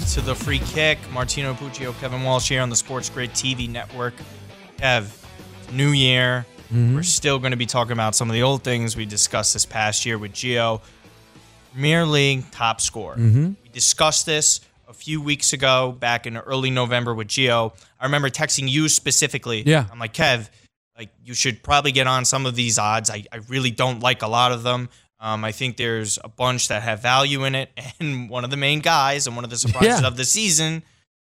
to the free kick. Martino Puccio, Kevin Walsh here on the Sports Grid TV network. Kev, new year. Mm-hmm. We're still going to be talking about some of the old things we discussed this past year with Gio. Premier League top scorer. Mm-hmm. We discussed this a few weeks ago, back in early November with Gio. I remember texting you specifically. Yeah. I'm like, Kev, like you should probably get on some of these odds. I, I really don't like a lot of them. Um, I think there's a bunch that have value in it, and one of the main guys and one of the surprises Yeah. of the season,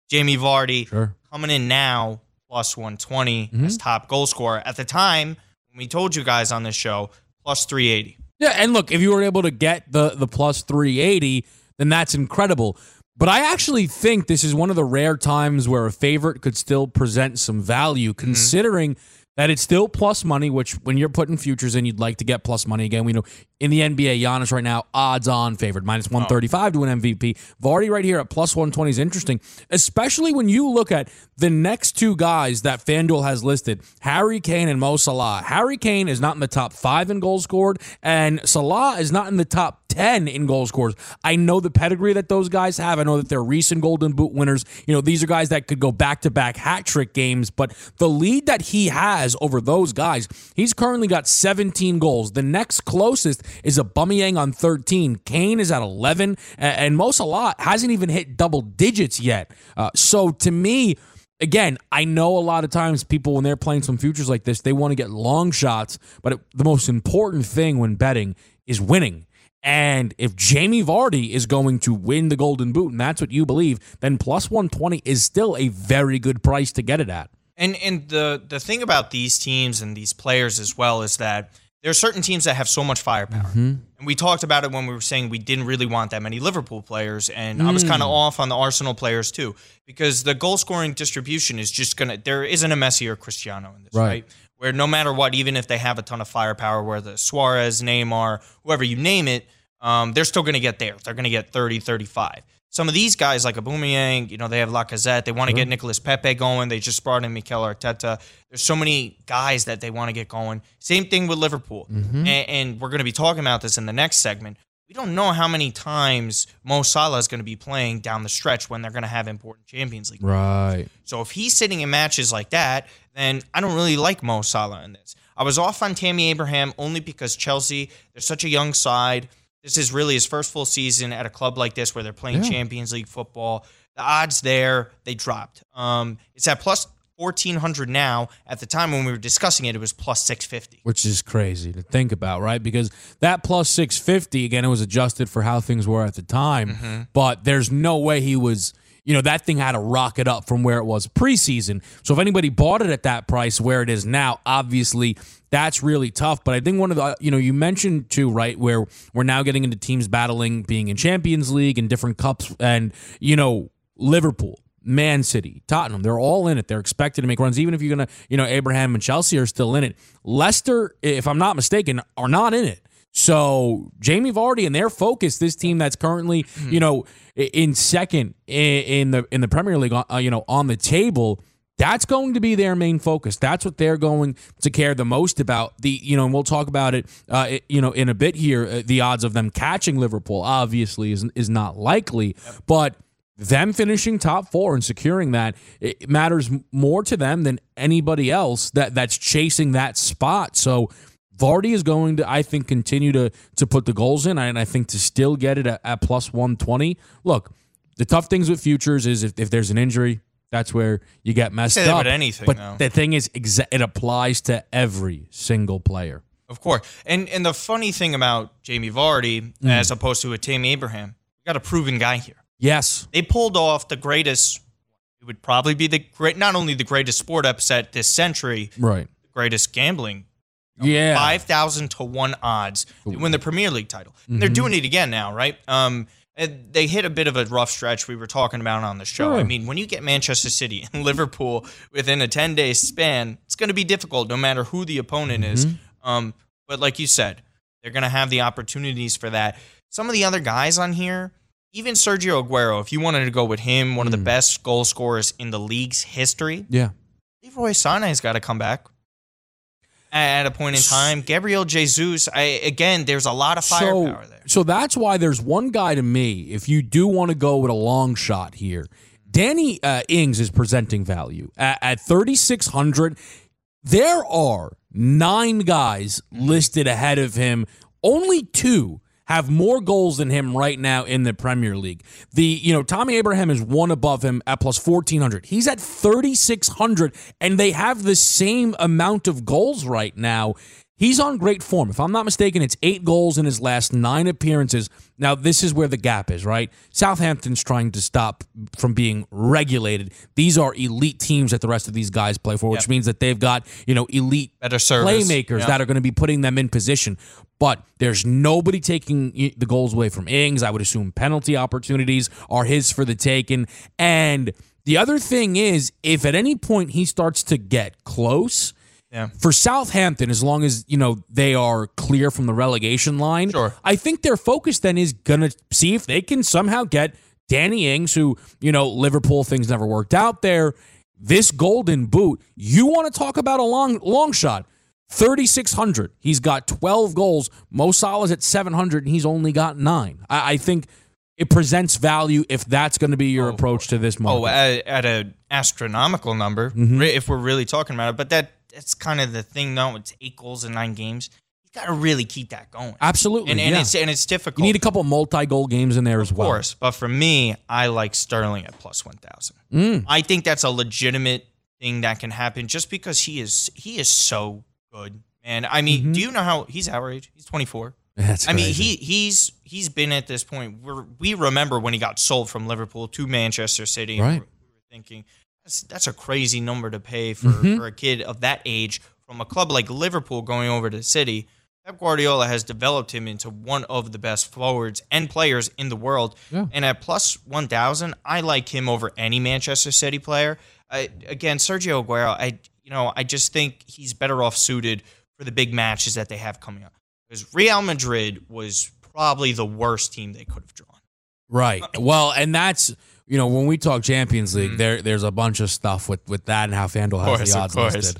Jamie Vardy, Sure. coming in now plus 120 Mm-hmm. as top goal scorer. At the time when we told you guys on this show, plus 380. Yeah, and look, if you were able to get the the plus 380, then that's incredible. But I actually think this is one of the rare times where a favorite could still present some value, considering that it's still plus money. Which, when you're putting futures in, you'd like to get plus money again. We know in the NBA, Giannis right now odds on favored minus 135 to win MVP. Vardy right here at plus 120 is interesting, especially when you look at the next two guys that FanDuel has listed: Harry Kane and Mo Salah. Harry Kane is not in the top five in goals scored, and Salah is not in the top 10 in goal scores. I know the pedigree that those guys have. I know that they're recent Golden Boot winners. You know, these are guys that could go back to back hat trick games, but the lead that he has over those guys, he's currently got 17 goals. The next closest is Aubameyang on 13. Kane is at 11, a- and Mo Salah hasn't even hit double digits yet. Uh, so to me, again, I know a lot of times people, when they're playing some futures like this, they want to get long shots, but it, the most important thing when betting is winning. And if Jamie Vardy is going to win the Golden Boot, and that's what you believe, then plus 120 is still a very good price to get it at. And and the the thing about these teams and these players as well is that there are certain teams that have so much firepower. And we talked about it when we were saying we didn't really want that many Liverpool players. And I was kind of off on the Arsenal players too, because the goal scoring distribution is just gonna there isn't a Messi or Cristiano in this, Right. right? Where no matter what, even if they have a ton of firepower, where the Suarez, Neymar, whoever you name it, um, they're still going to get there. They're going to get 30, 35. Some of these guys, like Aubameyang, you know, they have Lacazette. They want to get mm-hmm. Nicolas Pepe going. They just brought in Mikel Arteta. There's so many guys that they want to get going. Same thing with Liverpool. Mm-hmm. And, and we're going to be talking about this in the next segment. We don't know how many times Mo Salah is going to be playing down the stretch when they're going to have important Champions League. Right. So if he's sitting in matches like that, then I don't really like Mo Salah in this. I was off on Tammy Abraham only because Chelsea, they're such a young side. This is really his first full season at a club like this where they're playing Yeah. Champions League football. The odds there, they dropped. Um, it's at plus 1400 now. At the time when we were discussing it, it was plus 650. Which is crazy to think about, right? Because that plus 650, again, it was adjusted for how things were at the time. But there's no way he was, you know, that thing had to rocket up from where it was preseason. So if anybody bought it at that price where it is now, obviously that's really tough. But I think one of the, uh, you know, you mentioned too, right, where we're now getting into teams battling being in Champions League and different cups and, you know, Liverpool. Man City, Tottenham, they're all in it. They're expected to make runs, even if you're going to, you know, Abraham and Chelsea are still in it. Leicester, if I'm not mistaken, are not in it. So Jamie Vardy and their focus, this team that's currently, you know, in second in the in the Premier League, uh, you know, on the table, that's going to be their main focus. That's what they're going to care the most about. The you know, and we'll talk about it, uh, it- you know, in a bit here. Uh, the odds of them catching Liverpool obviously is is not likely, but them finishing top four and securing that it matters more to them than anybody else that that's chasing that spot. So Vardy is going to, I think, continue to to put the goals in, and I think to still get it at, at plus one twenty. Look, the tough things with futures is if, if there's an injury, that's where you get messed up. with anything, but though. the thing is, exa- it applies to every single player. Of course. And and the funny thing about Jamie Vardy, hmm. as opposed to a Tammy Abraham, we got a proven guy here. Yes, they pulled off the greatest. It would probably be the great, not only the greatest sport upset this century, right. the greatest gambling. Yeah, five thousand to one odds to win the Premier League title. Mm-hmm. they're doing it again now, right? Um, they hit a bit of a rough stretch we were talking about on the show. I mean, when you get Manchester City and Liverpool within a ten day span, it's going to be difficult, no matter who the opponent is. Mm-hmm. Um, but like you said, they're going to have the opportunities for that. Some of the other guys on here, even Sergio Aguero, if you wanted to go with him, one of the Mm. best goal scorers in the league's history, yeah. Leroy Sané's got to come back at a point in time. Gabriel Jesus, I, again, there's a lot of firepower there. So that's why there's one guy to me. If you do want to go with a long shot here, Danny uh, Ings is presenting value at, at 3600. There are nine guys listed ahead of him. Only two have more goals than him right now in the Premier League. The you know Tommy Abraham is one above him at plus 1400. He's at 3600 and they have the same amount of goals right now. He's on great form. If I'm not mistaken, it's eight goals in his last nine appearances. Now, this is where the gap is, right? Southampton's trying to stop from being regulated. These are elite teams that the rest of these guys play for, which Yep. means that they've got, you know, elite Better service. playmakers Yeah. that are going to be putting them in position. But there's nobody taking the goals away from Ings. I would assume penalty opportunities are his for the taking. And the other thing is, if at any point he starts to get close, Yeah. for Southampton, as long as you know they are clear from the relegation line, Sure. I think their focus then is gonna see if they can somehow get Danny Ings, who you know Liverpool things never worked out there. This golden boot, you want to talk about a long long shot? Thirty six hundred. He's got twelve goals. Mo Salah's at seven hundred, and he's only got nine. I, I think it presents value if that's going to be your approach to this market. Oh, at, at an astronomical number, Mm-hmm. if we're really talking about it. But that that's kind of the thing, though. It's eight goals in nine games. You got to really keep that going. Absolutely, and and yeah. it's and it's difficult. you need a couple multi-goal games in there as well. of course, but for me, I like Sterling at plus one thousand. Mm. I think that's a legitimate thing that can happen, just because he is he is so good. And I mean, Mm-hmm. do you know how he's our age? He's twenty four. That's I mean, he he's he's been at this point. We're, we remember when he got sold from Liverpool to Manchester City. Right. We we were thinking that's that's a crazy number to pay for, Mhm. for a kid of that age from a club like Liverpool going over to City. Pep Guardiola has developed him into one of the best forwards and players in the world. Yeah. And at plus one thousand, I like him over any Manchester City player. I, again, Sergio Aguero. I you know I just think he's better off suited for the big matches that they have coming up. Because Real Madrid was probably the worst team they could have drawn. Right. Well, and that's you know when we talk Champions League, Mhm. there there's a bunch of stuff with with that and how FanDuel has course, the odds listed.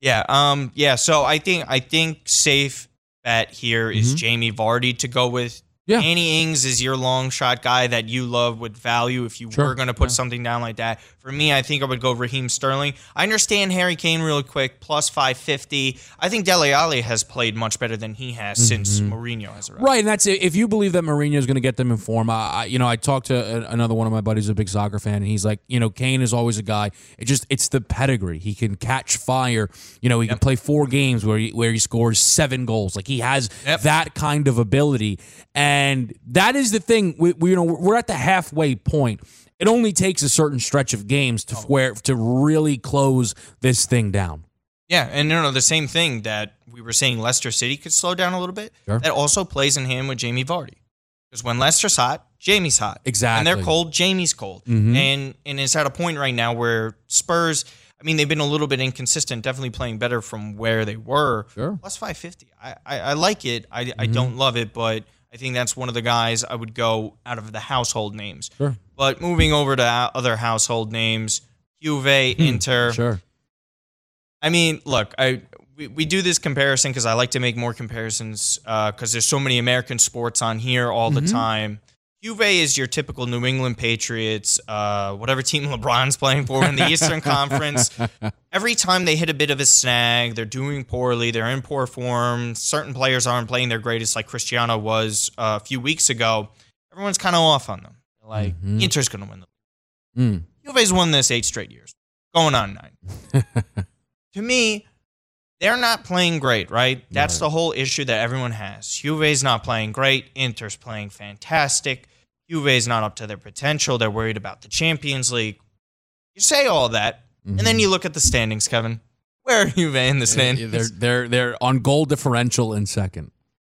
Yeah, um, yeah. So I think I think safe bet here is Mhm. Jamie Vardy to go with. Yeah. Danny Ings is your long shot guy that you love with value. If you Sure, were going to put yeah. something down like that, for me, I think I would go Raheem Sterling. I understand Harry Kane really quick, plus five fifty. I think Dele Alli has played much better than he has since mm-hmm. Mourinho has arrived. Right, and that's it. if you believe that Mourinho is going to get them in form. I, I, you know, I talked to another one of my buddies, a big soccer fan, and he's like, you know, Kane is always a guy. It just it's the pedigree. He can catch fire. You know, he can play four games where he, where he scores seven goals. Like he has Yep. that kind of ability, and that is the thing. We, we you know we're at the halfway point. It only takes a certain stretch of games to where to really close this thing down. Yeah, and you know the same thing that we were saying Leicester City could slow down a little bit. Sure. That also plays in hand with Jamie Vardy. Because when Leicester's hot, Jamie's hot. Exactly. And they're cold, Jamie's cold. Mhm. And and it's at a point right now where Spurs, I mean, they've been a little bit inconsistent, definitely playing better from where they were. Sure. Plus 550. I, I, I like it. I, Mm-hmm. I don't love it, but I think that's one of the guys I would go out of the household names. Sure. But moving over to other household names, Juve, Inter. Hmm. Sure. I mean, look, I we, we do this comparison because I like to make more comparisons because there's so many American sports on here all the time. Juve is your typical New England Patriots, uh, whatever team LeBron's playing for in the Eastern Conference. Every time they hit a bit of a snag, they're doing poorly, they're in poor form. Certain players aren't playing their greatest, like Cristiano was uh, a few weeks ago. Everyone's kind of off on them. Like Mhm. Inter's going to win the Mm. Juve's won this eight straight years, going on nine. to me, they're not playing great, right? That's Right. the whole issue that everyone has. Juve's not playing great. Inter's playing fantastic. Juve's not up to their potential. They're worried about the Champions League. You say all that, and then Mhm. you look at the standings, Kevin. Where are Juve in the standings? They're they're they're on goal differential in second.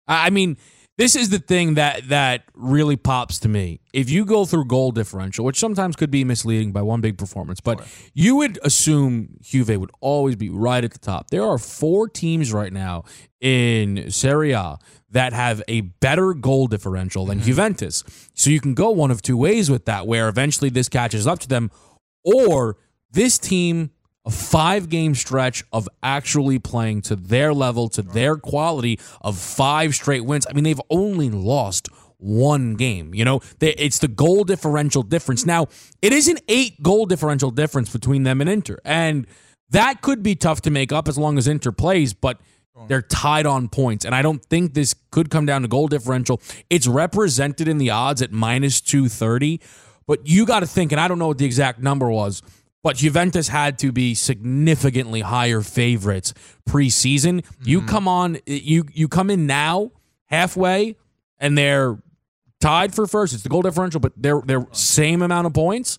I mean, this is the thing that that really pops to me. If you go through goal differential, which sometimes could be misleading by one big performance, but you would assume Juve would always be right at the top. There are four teams right now in Serie A that have a better goal differential than mm-hmm. Juventus. So you can go one of two ways with that, where eventually this catches up to them, or this team a five game stretch of actually playing to their level, to their quality of five straight wins. I mean, they've only lost one game. You know, they, it's the goal differential difference. Now, it is an eight goal differential difference between them and Inter. And that could be tough to make up as long as Inter plays, but they're tied on points. And I don't think this could come down to goal differential. It's represented in the odds at minus 230. But you got to think, and I don't know what the exact number was but Juventus had to be significantly higher favorites preseason. Mm-hmm. You come on, you you come in now halfway, and they're tied for first. It's the goal differential, but they're they're same amount of points.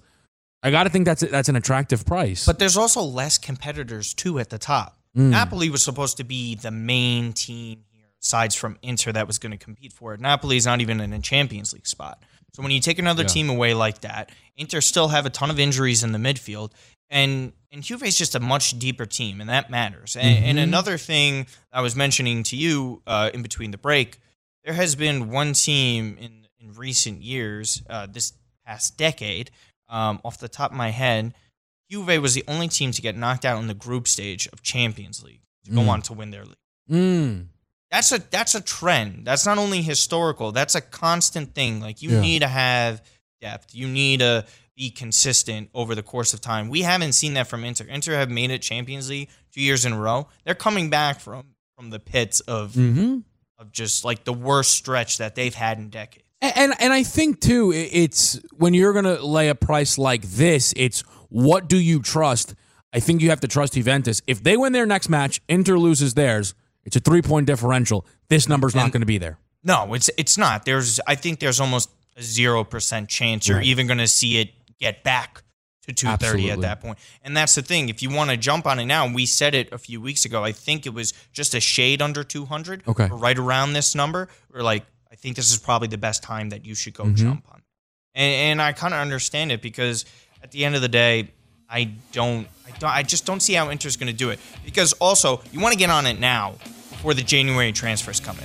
I got to think that's that's an attractive price. But there's also less competitors too at the top. Mm. Napoli was supposed to be the main team here, aside from Inter, that was going to compete for it. Napoli's not even in a Champions League spot. So when you take another yeah. team away like that, Inter still have a ton of injuries in the midfield, and and Juve is just a much deeper team, and that matters. And, mm-hmm. and another thing I was mentioning to you uh, in between the break, there has been one team in in recent years, uh, this past decade, um, off the top of my head, Juve was the only team to get knocked out in the group stage of Champions League to mm. go on to win their league. Mm that's a that's a trend. That's not only historical. That's a constant thing. Like you yeah. need to have depth. You need to be consistent over the course of time. We haven't seen that from Inter. Inter have made it Champions League two years in a row. They're coming back from from the pits of mm-hmm. of just like the worst stretch that they've had in decades. And, and and I think too, it's when you're gonna lay a price like this, it's what do you trust? I think you have to trust Juventus. If they win their next match, Inter loses theirs it's a three point differential. This number's not going to be there. No, it's it's not. There's I think there's almost a zero percent chance you're right. even going to see it get back to 230 at that point. And that's the thing. If you want to jump on it now, we said it a few weeks ago. I think it was just a shade under 200. Okay. right around this number. We're like, I think this is probably the best time that you should go mm-hmm. jump on. And, and I kind of understand it because at the end of the day, I don't, I don't, I just don't see how Inter's going to do it. Because also, you want to get on it now before the January transfers come in.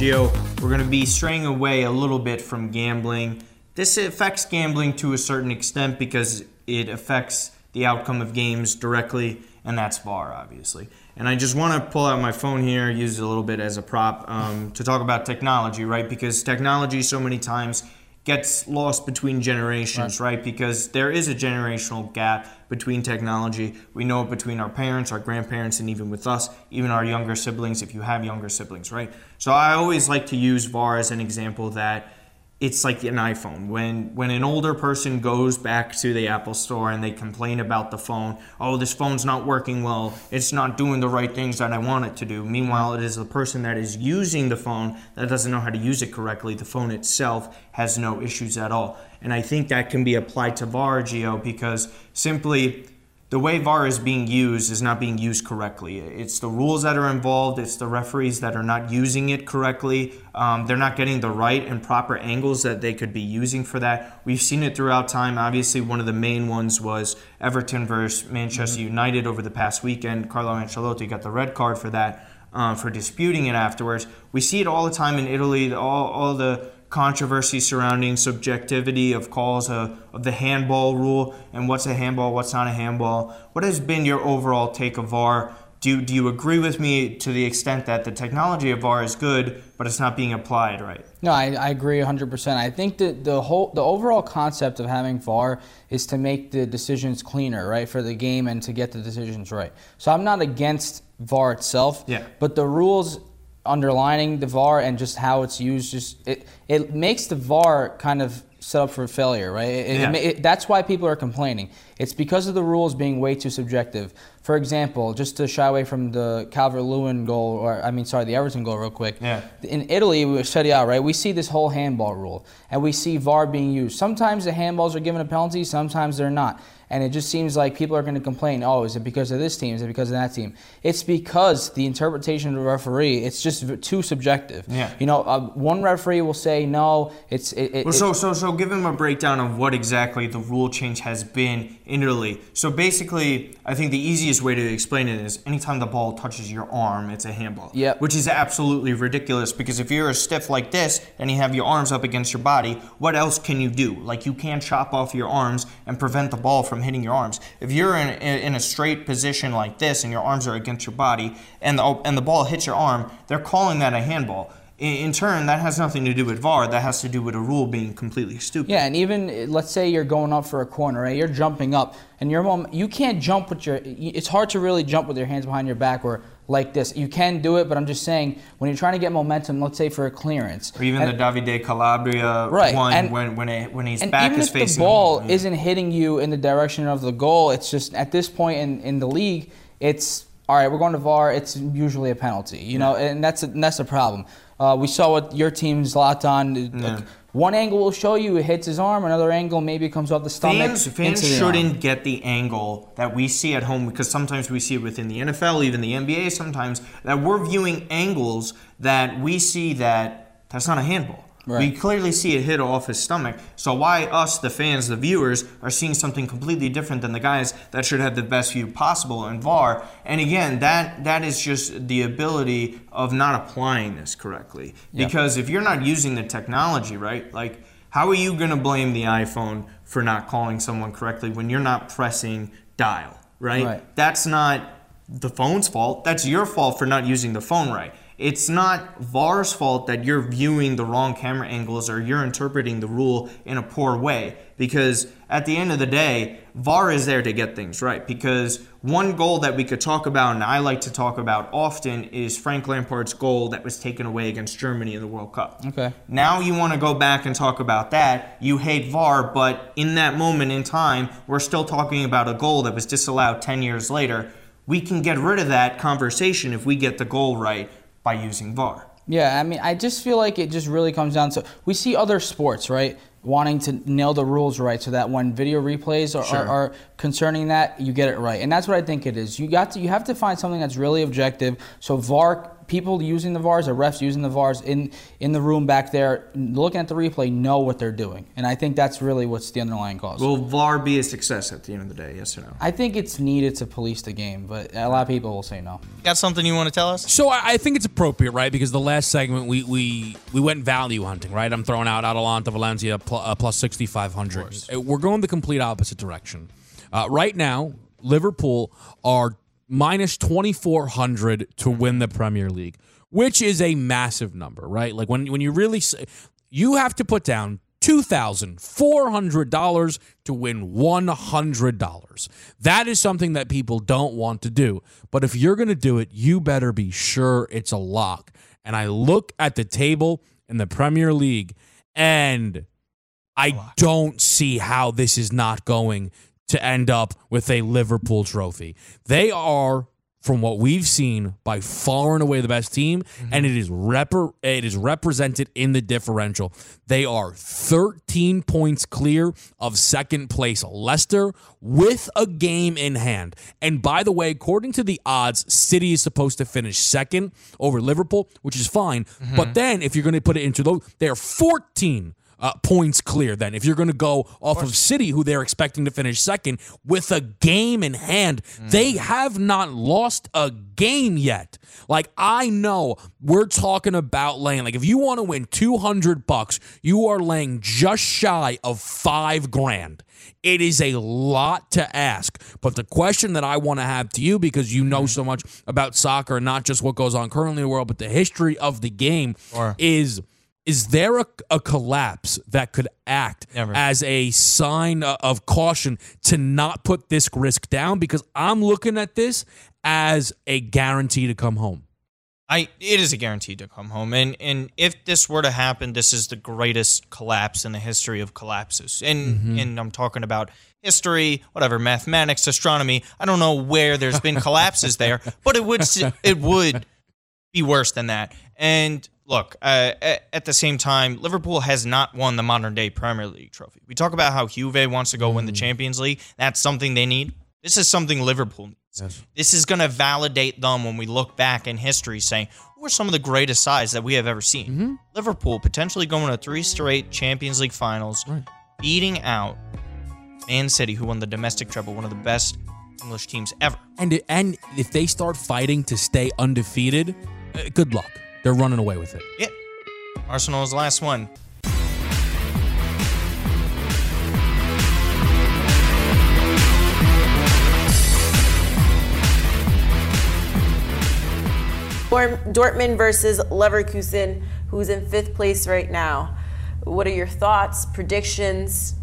We're going to be straying away a little bit from gambling. This affects gambling to a certain extent because it affects the outcome of games directly, and that's VAR, obviously. And I just want to pull out my phone here, use it a little bit as a prop um, to talk about technology, right? Because technology so many times gets lost between generations, right. right. Because there is a generational gap between technology. We know it between our parents, our grandparents, and even with us, even our younger siblings, if you have younger siblings, right? So I always like to use VAR as an example that it's like an iPhone. When when an older person goes back to the Apple store and they complain about the phone, oh, this phone's not working well. It's not doing the right things that I want it to do. Meanwhile, it is the person that is using the phone that doesn't know how to use it correctly. The phone itself has no issues at all. And I think that can be applied to VAR, Gio, because simply the way VAR is being used is not being used correctly. It's the rules that are involved, it's the referees that are not using it correctly. Um, they're not getting the right and proper angles that they could be using for that. We've seen it throughout time. Obviously, one of the main ones was Everton versus Manchester mm-hmm. United over the past weekend. Carlo Ancelotti got the red card for that. Um, for disputing it afterwards. We see it all the time in Italy. All, all the controversy surrounding subjectivity of calls uh, of the handball rule and what's a handball, what's not a handball. What has been your overall take of VAR Do you, do you agree with me to the extent that the technology of VAR is good, but it's not being applied right? No, I, I agree 100%. I think that the whole the overall concept of having VAR is to make the decisions cleaner, right, for the game and to get the decisions right. So I'm not against VAR itself, Yeah. but the rules underlining the VAR and just how it's used just it it makes the VAR kind of set up for failure, right? It- it Yeah. ma- it- that's why people are complaining. It's because of the rules being way too subjective. For example, just to shy away from the Calvert-Lewin goal, or I mean, sorry, the Everton goal, real quick. Yeah. In Italy, we study out right. We see this whole handball rule, and we see VAR being used. Sometimes the handballs are given a penalty, sometimes they're not. And it just seems like people are going to complain. Oh, is it because of this team? Is it because of that team? It's because the interpretation of the referee. It's just too subjective. Yeah. You know, uh, one referee will say no. It's it, it, Well, so so so give him a breakdown of what exactly the rule change has been in Italy. So basically, I think the easiest way to explain it is anytime the ball touches your arm, it's a handball. Yep. Which is absolutely ridiculous because if you're a stiff like this and you have your arms up against your body, what else can you do? Like you can't chop off your arms and prevent the ball from hitting your arms. If you're in in a straight position like this and your arms are against your body and the and the ball hits your arm, they're calling that a handball. In, turn, that has nothing to do with VAR. That has to do with a rule being completely stupid. Yeah, and even let's say you're going up for a corner, right? You're jumping up, and your mom, you can't jump with your. It's hard to really jump with your hands behind your back or like this. You can do it, but I'm just saying when you're trying to get momentum, let's say for a clearance, Or even and, the Davide Calabria Right, one and- when when it, when his and back even is if the facing ball yeah. isn't hitting you in the direction of the goal, it's just at this point in, in the league, it's all right. We're going to VAR. It's usually a penalty, you know, and that's a, and that's a problem. Uh, we saw what your team Zlatan. Yeah. One angle will show you it hits his arm. Another angle maybe comes off the stomach. Fans, fans the arm. shouldn't get the angle that we see at home because sometimes we see it within the NFL, even the NBA. Sometimes that we're viewing angles that we see that that's not a handball. We clearly see it hit off his stomach. So why us, the fans, the viewers, are seeing something completely different than the guys that should have the best view possible in VAR? And again, that that is just the ability of not applying this correctly. Because if you're not using the technology, right, like how are you going to blame the iPhone for not calling someone correctly when you're not pressing dial, right? Right. That's not the phone's fault. That's your fault for not using the phone right. It's not VAR's fault that you're viewing the wrong camera angles or you're interpreting the rule in a poor way. Because at the end of the day, VAR is there to get things right. Because one goal that we could talk about, and I like to talk about often, is Frank Lampard's goal that was taken away against Germany in the World Cup. Okay. Now you want to go back and talk about that. You hate VAR, but in that moment in time, we're still talking about a goal that was disallowed 10 years later. We can get rid of that conversation if we get the goal right by using VAR. Yeah, I mean, I just feel like it just really comes down to we see other sports, right, wanting to nail the rules right, so that when video replays are, Sure. are, are concerning that, you get it right, and that's what I think it is. You got to you have to find something that's really objective. So VAR people using the VARs, or refs using the VARs in in the room back there, looking at the replay, know what they're doing, and I think that's really what's the underlying cause. Will VAR be a success at the end of the day? Yes or no? I think it's needed to police the game, but a lot of people will say no. Got something you want to tell us? So I, I think it's appropriate, right? Because the last segment we we we went value hunting, right? I'm throwing out Atalanta Valencia pl- uh, plus 6500. Uh, We're going the complete opposite direction. Uh, right now, Liverpool are minus 2400 to win the Premier League, which is a massive number, right? Like when when you really say, you have to put down $2,400 to win $100. That is something that people don't want to do. But if you're going to do it, you better be sure it's a lock. And I look at the table in the Premier League and I don't see how this is not going to end up with a Liverpool trophy. They are from what we've seen by far and away the best team mm-hmm. and it is rep- it is represented in the differential. They are 13 points clear of second place Leicester with a game in hand. And by the way, according to the odds, City is supposed to finish second over Liverpool, which is fine. Mm-hmm. But then if you're going to put it into those, they are 14 uh, points clear. Then, if you're going to go off of, City, who they're expecting to finish second with a game in hand, they have not lost a game yet. Like I know we're talking about laying. Like if you want to win two hundred bucks, you are laying just shy of five grand. It is a lot to ask. But the question that I want to have to you, because you know so much about soccer and not just what goes on currently in the world, but the history of the game, is is there a, a collapse that could act Never. as a sign of caution to not put this risk down? Because I'm looking at this as a guarantee to come home. I it is a guarantee to come home, and and if this were to happen, this is the greatest collapse in the history of collapses. And mm-hmm. and I'm talking about history, whatever, mathematics, astronomy. I don't know where there's been collapses there, but it would it would be worse than that. And look, uh, at, the same time, Liverpool has not won the modern day Premier League trophy. We talk about how Juve wants to go win the Champions League. That's something they need. This is something Liverpool needs. This is going to validate them when we look back in history, saying who are some of the greatest sides that we have ever seen. Liverpool potentially going to three straight Champions League finals, beating out Man City, who won the domestic treble, one of the best English teams ever. And and if they start fighting to stay undefeated, uh, good luck. They're running away with it. Yeah. Arsenal is the last one. Dort- Dortmund versus Leverkusen, who's in fifth place right now. What are your thoughts, predictions?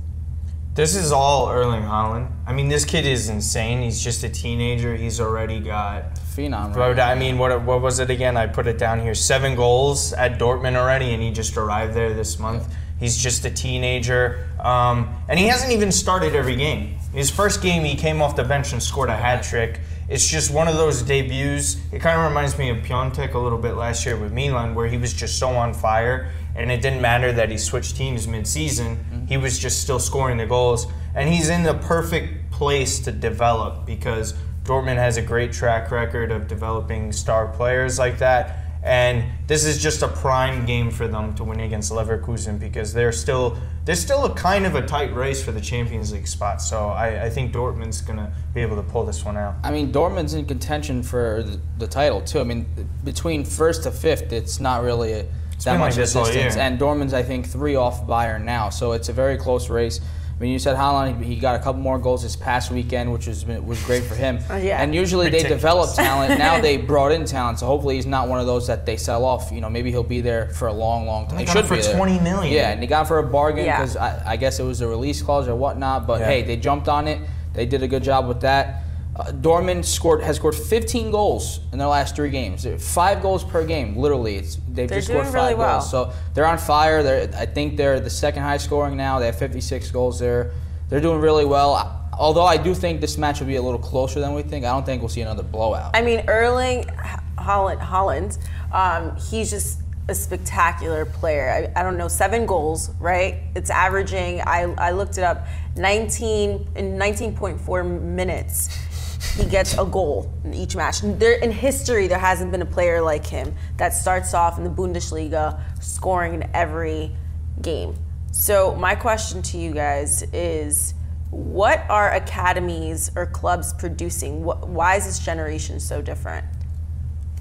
This is all Erling Haaland. I mean, this kid is insane. He's just a teenager. He's already got. Phenom. Right? I mean, what what was it again? I put it down here. Seven goals at Dortmund already, and he just arrived there this month. He's just a teenager, um, and he hasn't even started every game. His first game, he came off the bench and scored a hat trick. It's just one of those debuts. It kind of reminds me of Piątek a little bit last year with Milan, where he was just so on fire, and it didn't matter that he switched teams mid-season. He was just still scoring the goals, and he's in the perfect place to develop because Dortmund has a great track record of developing star players like that. And this is just a prime game for them to win against Leverkusen because they're still there's still a kind of a tight race for the Champions League spot. So I, I think Dortmund's gonna be able to pull this one out. I mean, Dortmund's in contention for the, the title too. I mean, between first to fifth, it's not really a, that much like distance. And Dortmund's, I think, three off Bayern now, so it's a very close race. I mean, you said Haaland, he got a couple more goals this past weekend, which was was great for him. Uh, yeah. And usually they develop talent. Now they brought in talent, so hopefully he's not one of those that they sell off. You know, maybe he'll be there for a long, long time. They He should him for be there. 20 million. Yeah, and they got for a bargain Yeah. because I, I guess it was a release clause or whatnot. But Yeah. hey, they jumped on it. They did a good job with that. Uh, Dortmund scored has scored 15 goals in their last three games. Five goals per game, literally. It's they've They're just scored five really well. goals. So they're on fire. They're I think they're the second highest scoring now. They have 56 goals there. They're doing really well. Although I do think this match will be a little closer than we think. I don't think we'll see another blowout. I mean, Erling Haaland, Haaland, um, he's just a spectacular player. I, I don't know, seven goals, right? It's averaging. I, I looked it up. 19 in 19.4 minutes, he gets a goal in each match. There in history, there hasn't been a player like him that starts off in the Bundesliga scoring in every game. So my question to you guys is. What are academies or clubs producing? Wh- Why is this generation so different?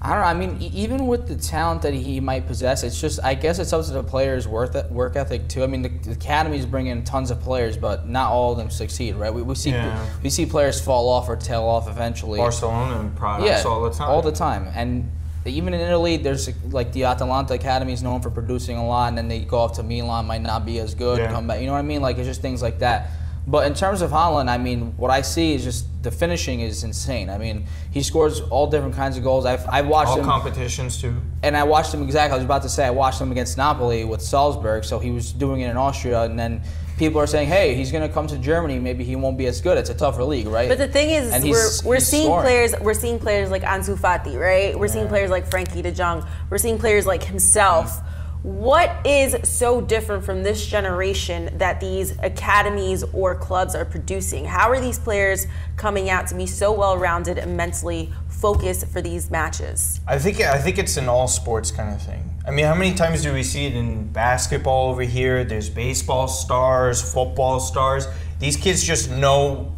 I don't know. I mean, even with the talent that he might possess, it's just I guess it's up to the players' worth work ethic too. I mean, the, the academies bring in tons of players, but not all of them succeed, right? We, we see Yeah. we see players fall off or tail off eventually. Barcelona and products yeah, all the time. all the time, and even in Italy, there's like the Atalanta Academy is known for producing a lot, and then they go off to Milan, might not be as good, Yeah. come back. You know what I mean? Like it's just things like that. But in terms of Haaland, I mean, what I see is just the finishing is insane. I mean, he scores all different kinds of goals. I've, I've watched all him competitions too. and I watched him exactly. I was about to say I watched him against Napoli with Salzburg. So he was doing it in Austria, and then people are saying, "Hey, he's going to come to Germany. Maybe he won't be as good. It's a tougher league, right?" But the thing is, And we're, he's- we're he's seeing scoring. players. We're seeing players like Ansu Fati, right? We're seeing players like Frenkie De Jong. We're seeing players like himself. Mm-hmm. What is so different from this generation that these academies or clubs are producing? How are these players coming out to be so well-rounded and mentally focused for these matches? I think I think it's an all sports kind of thing. I mean, how many times do we see it in basketball over here? There's baseball stars, football stars. These kids just know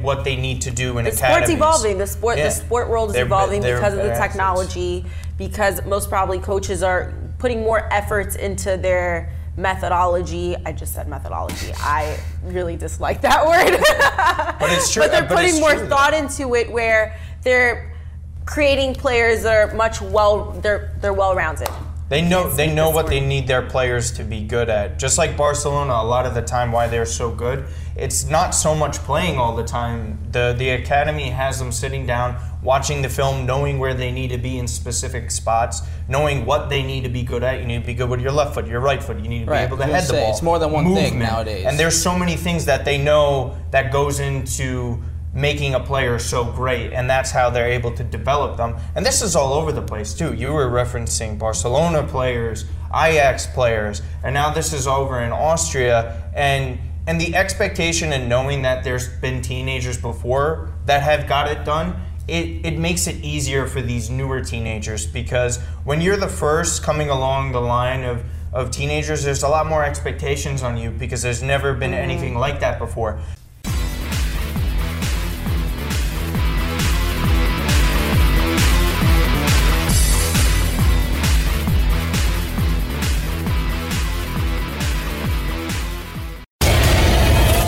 what they need to do in The academies. sport's evolving. The sport, Yeah. the sport world is They're- evolving they're because of the technology. Because most probably coaches are putting more efforts into their methodology. I just said methodology. I really dislike that word. But it's true. but they're but putting more true, thought though. into it, where they're creating players that are much well. They're they're well rounded. They know they know what they need their players to be good at. Just like Barcelona, a lot of the time why they're so good, it's not so much playing all the time. The the academy has them sitting down, watching the film, knowing where they need to be in specific spots, knowing what they need to be good at. You need to be good with your left foot, your right foot. You need to Right, be able to head the ball. it's more than one thing nowadays. And there's so many things that they know that goes into making a player so great and that's how they're able to develop them. And this is all over the place too. You were referencing barcelona players ajax players and now this is over in austria. And and the expectation and knowing that there's been teenagers before that have got it done it, it makes it easier for these newer teenagers because when you're the first coming along the line of of teenagers, there's a lot more expectations on you because there's never been mm-hmm. anything like that before.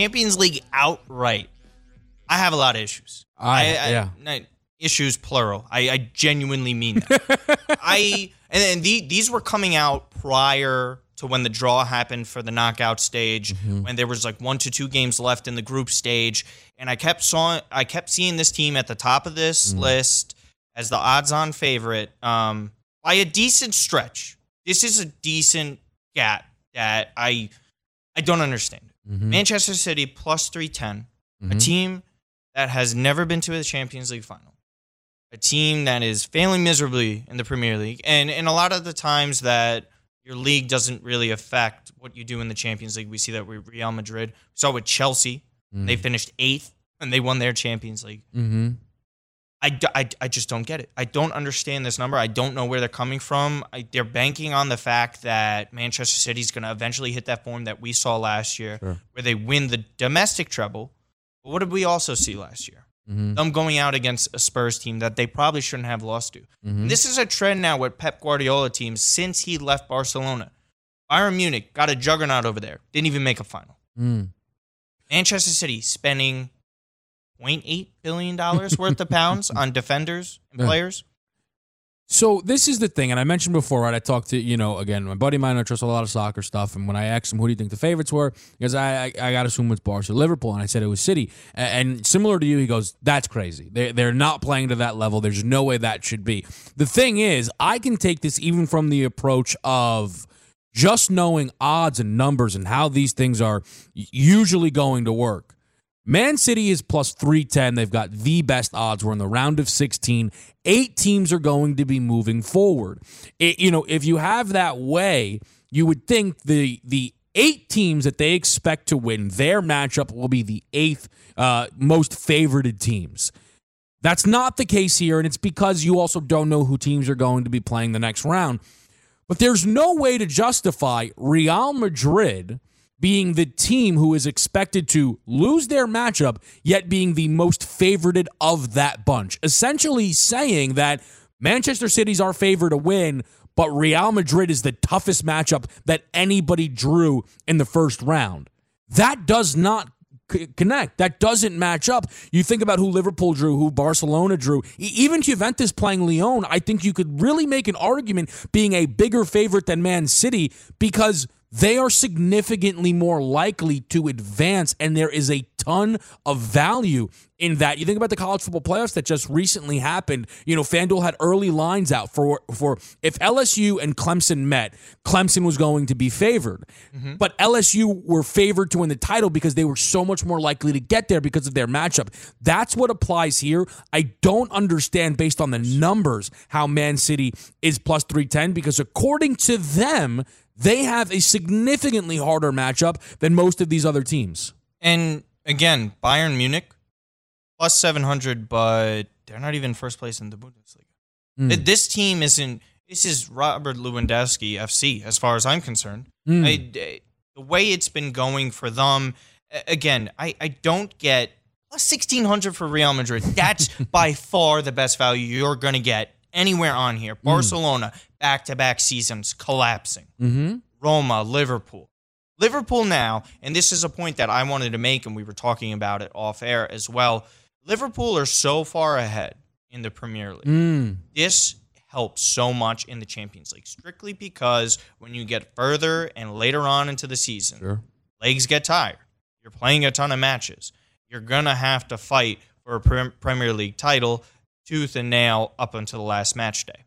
Champions League outright. I have a lot of issues. I- yeah. no, issues plural. I, I genuinely mean that. I and then the, these were coming out prior to when the draw happened for the knockout stage, Mm-hmm. when there was like one to two games left in the group stage, and I kept saw I kept seeing this team at the top of this Mm-hmm. list as the odds-on favorite um, by a decent stretch. This is a decent gap that I I don't understand. Mm-hmm. Manchester City plus 310, a mm-hmm. team that has never been to a Champions League final, a team that is failing miserably in the Premier League, and, and a lot of the times that your league doesn't really affect what you do in the Champions League. We see that with Real Madrid. We saw with Chelsea. They mm-hmm. finished eighth and they won their Champions League. Mm-hmm. Mm-hmm. I, I, I just don't get it. I don't understand this number. I don't know where they're coming from. I, they're banking on the fact that Manchester City is going to eventually hit that form that we saw last year, where they win the domestic treble. But what did we also see last year? Them going out against a Spurs team that they probably shouldn't have lost to. And This is a trend now with Pep Guardiola teams since he left Barcelona. Bayern Munich got a juggernaut over there, didn't even make a final. Mm. Manchester City spending 0.8 billion dollars worth of pounds on defenders and Yeah. players. So this is the thing, and I mentioned before, right? I talked to you know again, my buddy of mine. I trust a lot of soccer stuff, and when I asked him who do you think the favorites were, because I I, I got to assume it's Barca, Liverpool, and I said it was City. A- And, similar to you, he goes, "That's crazy. They they're not playing to that level. There's no way that should be." The thing is, I can take this even from the approach of just knowing odds and numbers and how these things are usually going to work. Man City is plus 310. They've got the best odds. We're in the round of 16. Eight teams are going to be moving forward. It, you know, if you have that way, you would think the the eight teams that they expect to win their matchup will be the eighth uh, most favorited teams. That's not the case here, and it's because you also don't know who teams are going to be playing the next round. But there's no way to justify Real Madrid being the team who is expected to lose their matchup, yet being the most favorited of that bunch. Essentially saying that Manchester City's our favorite to win, but Real Madrid is the toughest matchup that anybody drew in the first round. That does not connect. That doesn't match up. You think about who Liverpool drew, who Barcelona drew, even Juventus playing Lyon. I think you could really make an argument being a bigger favorite than Man City because they are significantly more likely to advance, and there is a ton of value in that. You think about the college football playoffs that just recently happened. You know, FanDuel had early lines out for for if LSU and Clemson met, Clemson was going to be favored. Mm-hmm. But LSU were favored to win the title because they were so much more likely to get there because of their matchup. That's what applies here. I don't understand based on the numbers how Man City is plus 310 because according to them, they have a significantly harder matchup than most of these other teams. And again, Bayern Munich plus 700, but they're not even first place in the Bundesliga. Hmm. Th- This team isn't. This is Robert Lewandowski FC, as far as I'm concerned. Hmm. I- I- the way it's been going for them, again, I, I don't get plus 1600 for Real Madrid. That's by far the best value you're going to get anywhere on here. Barcelona, back to back seasons collapsing. Mm-hmm. Roma, Liverpool. Liverpool now, and this is a point that I wanted to make, and we were talking about it off air as well. Liverpool are so far ahead in the Premier League. Mm. This helps so much in the Champions League, strictly because when you get further and later on into the season, Sure. legs get tired. You're playing a ton of matches. You're going to have to fight for a Premier League title tooth and nail up until the last match day.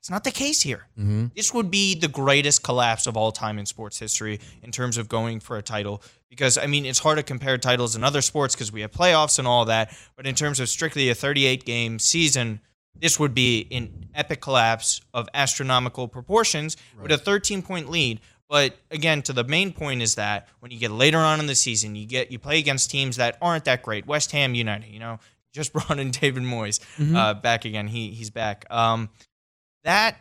It's not the case here. Mm-hmm. This would be the greatest collapse of all time in sports history in terms of going for a title. Because, I mean, it's hard to compare titles in other sports because we have playoffs and all that. But in terms of strictly a 38 game season, this would be an epic collapse of astronomical proportions with a 13 point lead. But again, to the main point is that when you get later on in the season, you get you play against teams that aren't that great. West Ham United, you know, just brought in David Moyes uh, back again. He he's back. Um, that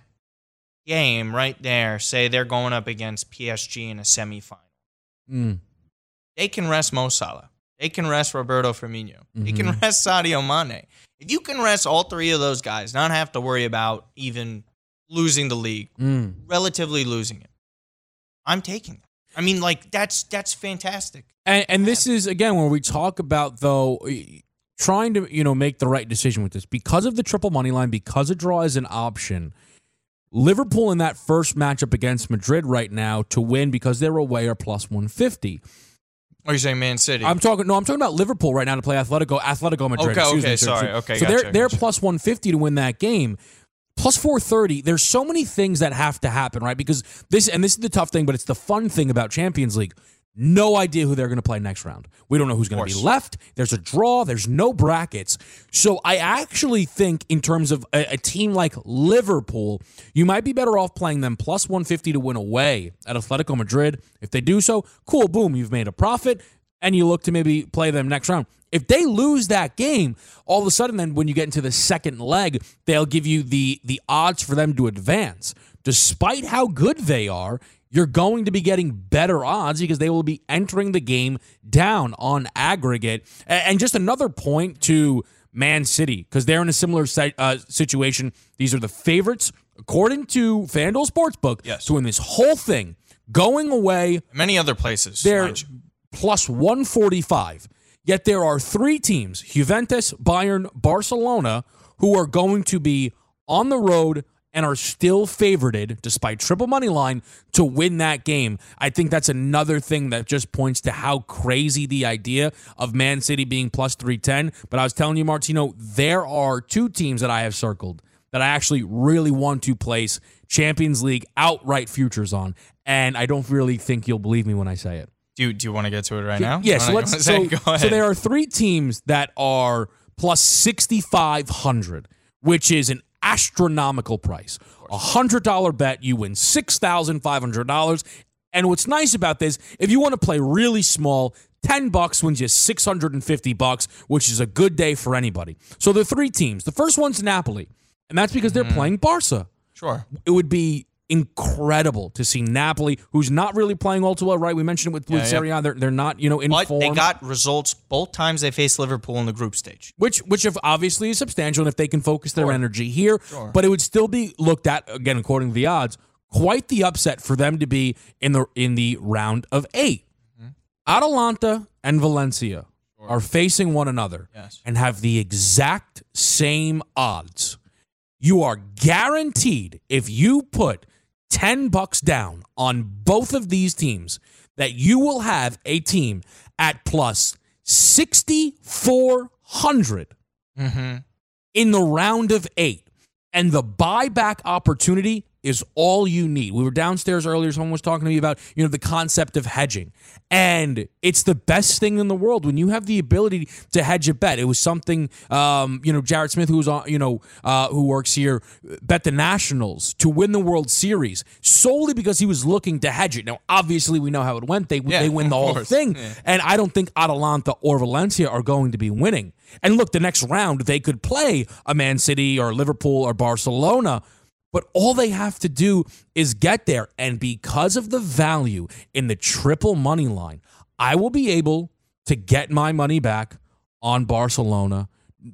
game right there, say they're going up against PSG in a semifinal. Mm. They can rest Mo Salah. They can rest Roberto Firmino. They can Mhm. rest Sadio Mane. If you can rest all three of those guys, not have to worry about even losing the league, Mm. relatively losing it, I'm taking that. I mean, like that's that's fantastic. And, and this is again where we talk about though trying to you know make the right decision with this because of the triple money line because a draw is an option. Liverpool in that first matchup against Madrid right now to win because they're away are plus 150. Are you saying Man City? I'm talking no, I'm talking about Liverpool right now to play Atletico Atletico Madrid. Okay, okay, me, sorry, So- okay, So they're gotcha, they're plus 150 to win that game. Plus 430. There's so many things that have to happen, right? Because this and this is the tough thing, but it's the fun thing about Champions League. No idea who they're going to play next round. We don't know who's going to be left. There's a draw. There's no brackets. So I actually think, in terms of a, a team like Liverpool, you might be better off playing them plus 150 to win away at Atletico Madrid. If they do so, cool, boom, you've made a profit, and you look to maybe play them next round. If they lose that game, all of a sudden, then when you get into the second leg, they'll give you the the odds for them to advance. Despite how good they are, you're going to be getting better odds because they will be entering the game down on aggregate. And just another point to Man City because they're in a similar si- uh, situation. These are the favorites according to FanDuel Sportsbook Yes. to win this whole thing. Going away, Many other places. they're plus 145. Yet there are three teams, Juventus, Bayern, Barcelona, who are going to be on the road and are still favorited, despite triple money line, to win that game. I think that's another thing that just points to how crazy the idea of Man City being plus 310. But I was telling you, Martino, there are two teams that I have circled that I actually really want to place Champions League outright futures on. And I don't really think you'll believe me when I say it. Do you, do you want to get to it right now? Yeah, so let's so, wanna say- go ahead. so there are three teams that are plus 6500, which is an astronomical price. A $100 bet, you win $6,500. And what's nice about this, if you want to play really small, 10 bucks wins you 650 bucks, which is a good day for anybody. So the three teams. The first one's Napoli, and that's because Mm-hmm. they're playing Barca Sure. it would be incredible to see Napoli, who's not really playing all too well, right? We mentioned it with, with Yeah. Serie. They're, they're not, you know, in But form. they got results both times they faced Liverpool in the group stage. which, which if obviously is substantial, and if they can focus their energy here, but it would still be looked at again according to the odds, quite the upset for them to be in the in the round of 8 mm-hmm. Atalanta and Valencia are facing one another Yes. and have the exact same odds. You are guaranteed if you put 10 bucks down on both of these teams that you will have a team at plus 6,400 mm-hmm. in the round of eight. And the buyback opportunity is all you need. We were downstairs earlier. Someone was talking to me about, you know, the concept of hedging. And it's the best thing in the world when you have the ability to hedge a bet. It was something, um, you know, Jared Smith, who was on, you know, uh, who works here, bet the Nationals to win the World Series solely because he was looking to hedge it. Now, obviously, we know how it went. They Yeah, they win the whole course. thing, Yeah. and I don't think Atalanta or Valencia are going to be winning. And look, the next round they could play a Man City or Liverpool or Barcelona. But all they have to do is get there. And because of the value in the triple money line, I will be able to get my money back on Barcelona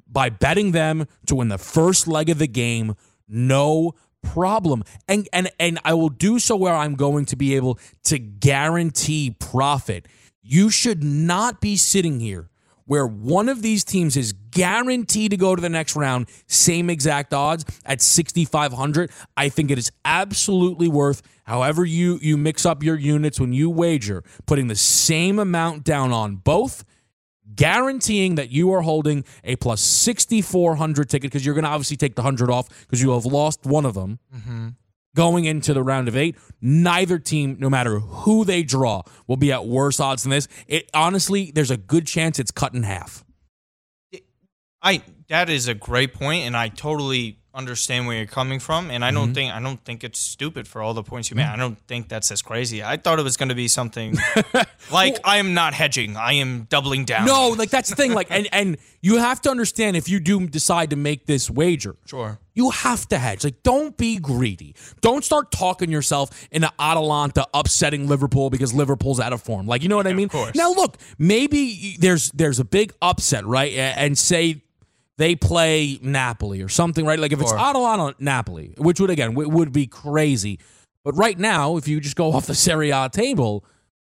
by betting them to win the first leg of the game. No problem. And and and I will do so where I'm going to be able to guarantee profit. You should not be sitting here where one of these teams is guaranteed to go to the next round, same exact odds at 6500. I think it is absolutely worth however you you mix up your units when you wager, putting the same amount down on both guaranteeing that you are holding a plus 6400 ticket because you're going to obviously take the 100 off because you have lost one of them mm-hmm. Going into the round of eight neither team no matter who they draw will be at worse odds than this. It honestly there's a good chance it's cut in half. I that is a great point, and I totally understand where you're coming from. And I Mm-hmm. don't think I don't think it's stupid for all the points you made. I don't think that's as crazy. I thought it was going to be something like I am not hedging. I am doubling down. no like that's the thing like and and you have to understand if you do decide to make this wager sure. You have to hedge. Like, don't be greedy. Don't start talking yourself into Atalanta upsetting Liverpool because Liverpool's out of form. Like, you know what I mean? course. Now, look, maybe there's there's a big upset, right? And say they play Napoli or something, right? Like if it's Sure. Atalanta Napoli, which would again w- would be crazy. But right now, if you just go off the Serie A table,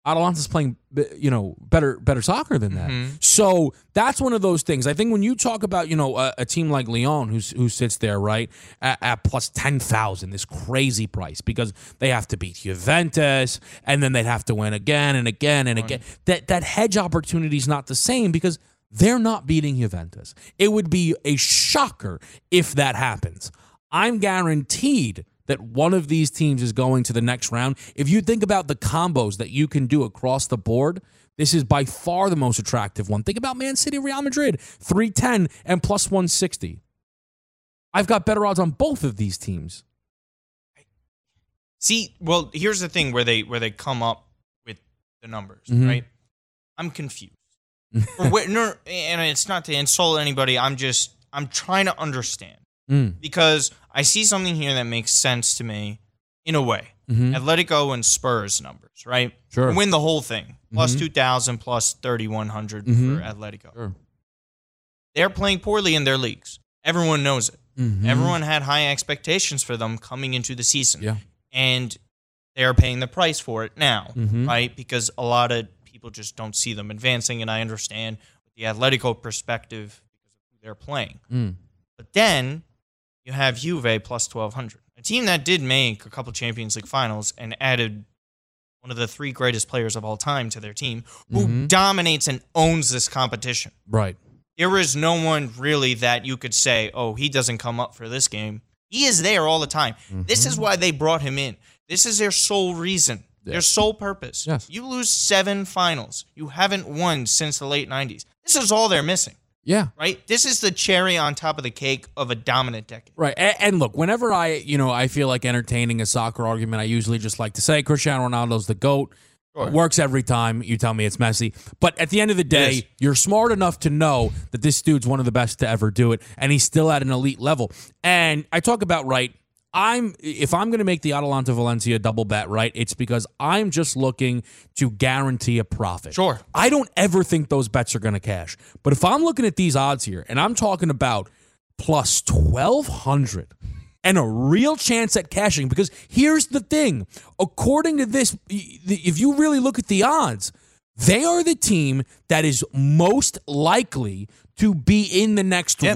Atalanta's playing, you know, better better soccer than that. Mm-hmm. So that's one of those things. I think when you talk about, you know, a, a team like Lyon, who's who sits there right at, at plus ten thousand, this crazy price because they have to beat Juventus and then they'd have to win again and again and again. That that hedge opportunity is not the same because they're not beating Juventus. It would be a shocker if that happens. I'm guaranteed that one of these teams is going to the next round. If you think about the combos that you can do across the board, this is by far the most attractive one. Think about Man City, Real Madrid, 310 and plus 160. I've got better odds on both of these teams. See, well, here's the thing where they where they come up with the numbers, Mhm. right? I'm confused. Where, no, and it's not to insult anybody. I'm just I'm trying to understand Mm. because I see something here that makes sense to me in a way. Mhm. Atletico and Spurs numbers, right? Sure. Win the whole thing. Plus Mhm. 2,000, plus 3,100 Mhm. for Atletico. Sure. They're playing poorly in their leagues. Everyone knows it. Mhm. Everyone had high expectations for them coming into the season. Yeah. And they're paying the price for it now, Mhm. right? Because a lot of people just don't see them advancing. And I understand the Atletico perspective because of who they're playing. Mm. But then you have Juve plus 1,200, a team that did make a couple Champions League finals and added one of the three greatest players of all time to their team who Mhm. dominates and owns this competition. Right. There is no one really that you could say, oh, he doesn't come up for this game. He is there all the time. This is why they brought him in. This is their sole reason, their sole purpose. Yes. You lose seven finals. You haven't won since the late 90s. This is all they're missing, Yeah. right? This is the cherry on top of the cake of a dominant decade. Right. And, and look, whenever I, you know, I feel like entertaining a soccer argument, I usually just like to say Cristiano Ronaldo's the GOAT. It works every time. You tell me it's messy. But at the end of the day, you're smart enough to know that this dude's one of the best to ever do it. And he's still at an elite level. And I talk about, right, I'm if I'm going to make the Atalanta Valencia double bet, right, it's because I'm just looking to guarantee a profit. Sure. I don't ever think those bets are going to cash. But if I'm looking at these odds here and I'm talking about plus 1200 and a real chance at cashing because here's the thing according to this if you really look at the odds they are the team that is most likely to be in the next Yep.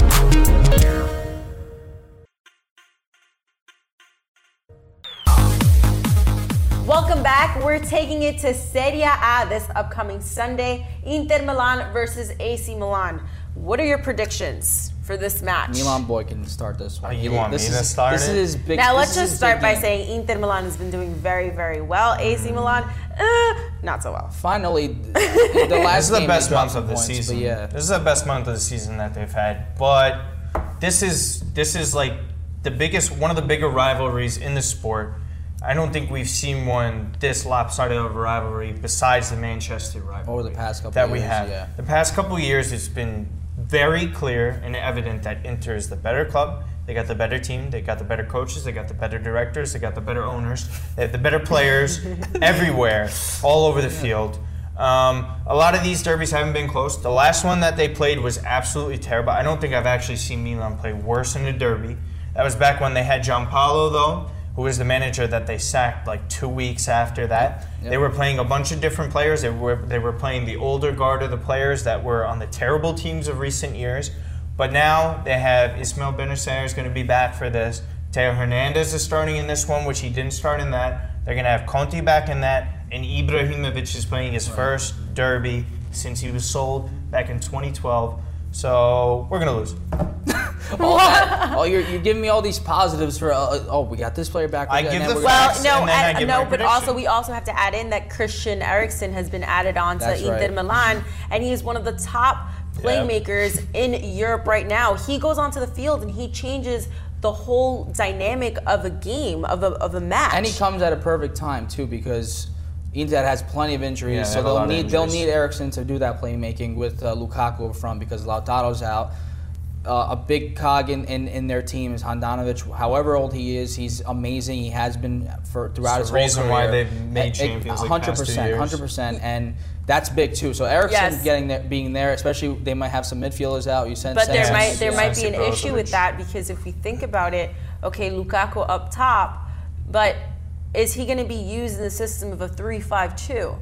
Welcome back. We're taking it to Serie A this upcoming Sunday. Inter Milan versus AC Milan. What are your predictions for this match? Milan boy can start this one. Oh, you want this me to start This it? is his big. Now let's just start by game. saying Inter Milan has been doing very, very well. AC Milan, uh, not so well. Finally, the last This is the game best month of the points, season. Yeah, This is the best month of the season that they've had. But this is this is like the biggest one of the bigger rivalries in the sport. I don't think we've seen one this lopsided of a rivalry besides the Manchester rivalry. Over the past couple that we years, have. yeah. The past couple years, it's been very clear and evident that Inter is the better club. They got the better team. They got the better coaches. They got the better directors. They got the better owners. They have the better players everywhere, all over the field. Um, a lot of these derbies haven't been close. The last one that they played was absolutely terrible. I don't think I've actually seen Milan play worse in a derby. That was back when they had Giampaolo, though, who was the manager that they sacked like two weeks after that. They were playing a bunch of different players. They were they were playing the older guard of the players that were on the terrible teams of recent years. But now they have Ismail Bennacer is going to be back for this. Theo Hernandez is starting in this one, which he didn't start in that. They're going to have Conti back in that, and Ibrahimovic is playing his first derby since he was sold back in 2012. So we're gonna lose. all that, oh, you're, you're giving me all these positives for. Uh, oh, we got this player back. I give the we're- Well, no, and then I and- give no, my but also we also have to add in that Christian Eriksen has been added on to That's Inter right. Milan, and he is one of the top playmakers in Europe right now. He goes onto the field and he changes the whole dynamic of a game of a of a match. And he comes at a perfect time too because Inter has plenty of injuries, Yeah, so they'll lot of need they'll need Eriksen to do that playmaking with uh, Lukaku up front because Lautaro's out. Uh, a big cog in, in, in their team is Handanovic. However old he is, he's amazing. He has been for throughout It's his the whole reason career. why they've made champions, like, past two 100%, 100%, and that's big too. So Eriksen Yes. getting there, being there, especially they might have some midfielders out. You said But there Sense, might there yeah. might be an Sense issue with that because if we think about it, okay, Lukaku up top, but is he going to be used in the system of a three-five-two?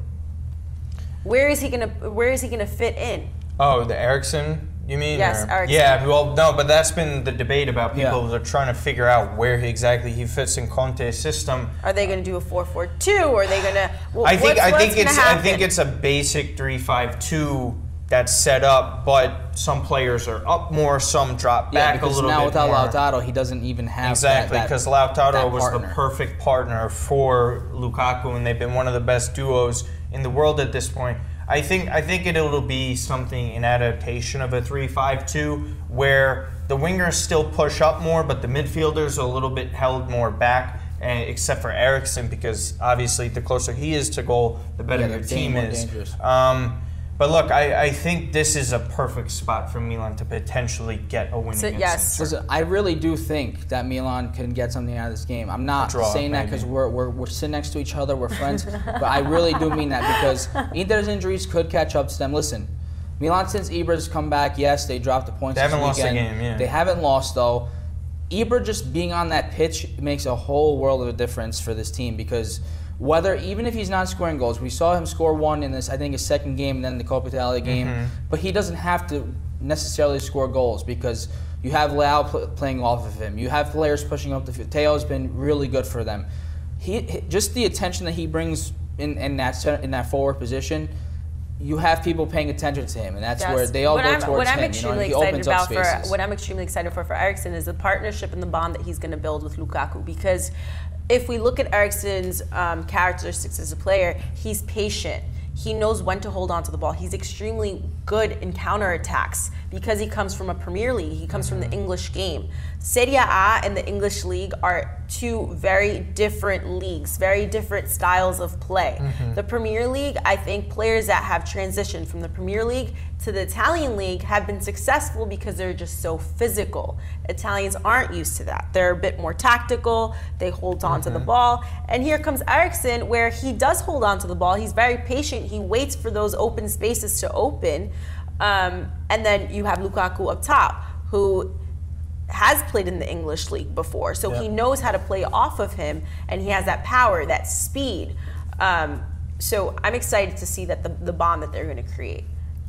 Where is he going to Where is he going to fit in? Oh, the Eriksen, you mean? Yes, Or- Eriksen. Yeah, well, no, but that's been the debate about people Yeah. that are trying to figure out where he exactly he fits in Conte's system. Are they going to do a four-four-two? Or are they going to? I think what's, I think gonna it's I think happen? it's a basic three-five-two that's set up, but some players are up more, some drop yeah, back a because little now bit without more. Lautaro, he doesn't even have Exactly, that- that- because Lautaro that was the perfect partner for Lukaku, and they've been one of the best duos in the world at this point. I think I think it'll be something in adaptation of a three-five-two, where the wingers still push up more, but the midfielders are a little bit held more back. And except for Eriksen, because obviously the closer he is to goal, the better Yeah, your team is. Um, but look, I, I think this is a perfect spot for Milan to potentially get a win So, against yes. Listen, I really do think that Milan can get something out of this game. I'm not draw, saying that because we're, we're, we're sitting next to each other, we're friends, but I really do mean that because Inter's injuries could catch up to them. Listen, Milan since Ibra's come back, yes, they dropped the points. They haven't lost a game, yeah. They haven't lost though. Ibra just being on that pitch makes a whole world of a difference for this team because whether even if he's not scoring goals, we saw him score one in this I think his second game and then the Coppa Italia game, Mm-hmm. but he doesn't have to necessarily score goals because you have Lau pl- playing off of him. You have players pushing up the field. Theo's been really good for them. He he- just the attention that he brings in, in that in that forward position. You have people paying attention to him, and that's Yes. where they all what go I'm, towards what I'm him. you know, extremely and he excited opens up about for what I'm extremely excited for for Eriksen is the partnership and the bond that he's going to build with Lukaku. Because if we look at Eriksen's um, characteristics as a player, he's patient. He knows when to hold on to the ball. He's extremely good in counterattacks because he comes from a Premier League. He comes from the English game. Serie A and the English League are two very different leagues, very different styles of play. Mm-hmm. The Premier League, I think players that have transitioned from the Premier League to the Italian league have been successful because they're just so physical. Italians aren't used to that. They're a bit more tactical, they hold on to the mm-hmm. ball. And here comes Eriksen, where he does hold on to the ball. He's very patient, he waits for those open spaces to open. Um, and then you have Lukaku up top, who has played in the English league before, so he knows how to play off of him, and he has that power, that speed. Um, so I'm excited to see that the, the bond that they're going to create.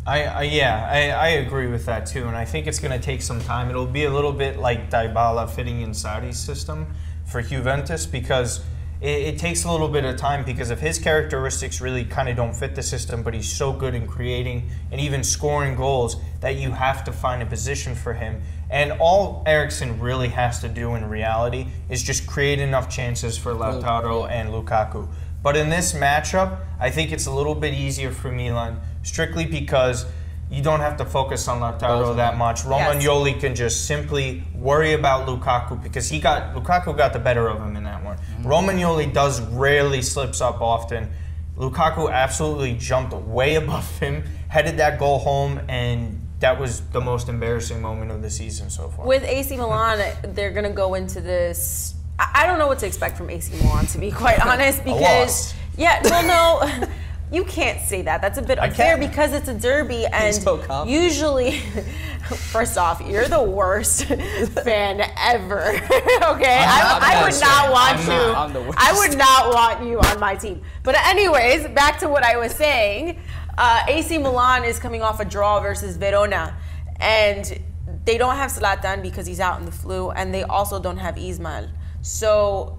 I, I yeah, I, I agree with that too, and I think it's going to take some time. It'll be a little bit like Dybala fitting in Sarri's system for Juventus because it, it takes a little bit of time because of his characteristics really kind of don't fit the system, but he's so good in creating and even scoring goals that you have to find a position for him. And all Eriksen really has to do in reality is just create enough chances for Lautaro and Lukaku. But in this matchup, I think it's a little bit easier for Milan, strictly because you don't have to focus on Lautaro that much. Romagnoli can just simply worry about Lukaku because he got Lukaku got the better of him in that one. Romagnoli does rarely slips up often. Lukaku absolutely jumped way above him, headed that goal home, and that was the most embarrassing moment of the season so far. With AC Milan, they're going to go into this. I I don't know what to expect from AC Milan, to be quite honest, because loss. yeah, well, no. You can't say that. That's a bit unfair because it's a derby, and so usually, first off, you're the worst fan ever. okay, I, I would not want I'm you. not- I'm the worst. I would not want you on my team. But anyways, back to what I was saying. Uh, AC Milan is coming off a draw versus Verona, and they don't have Zlatan because he's out in the flu, and they also don't have Ismail. So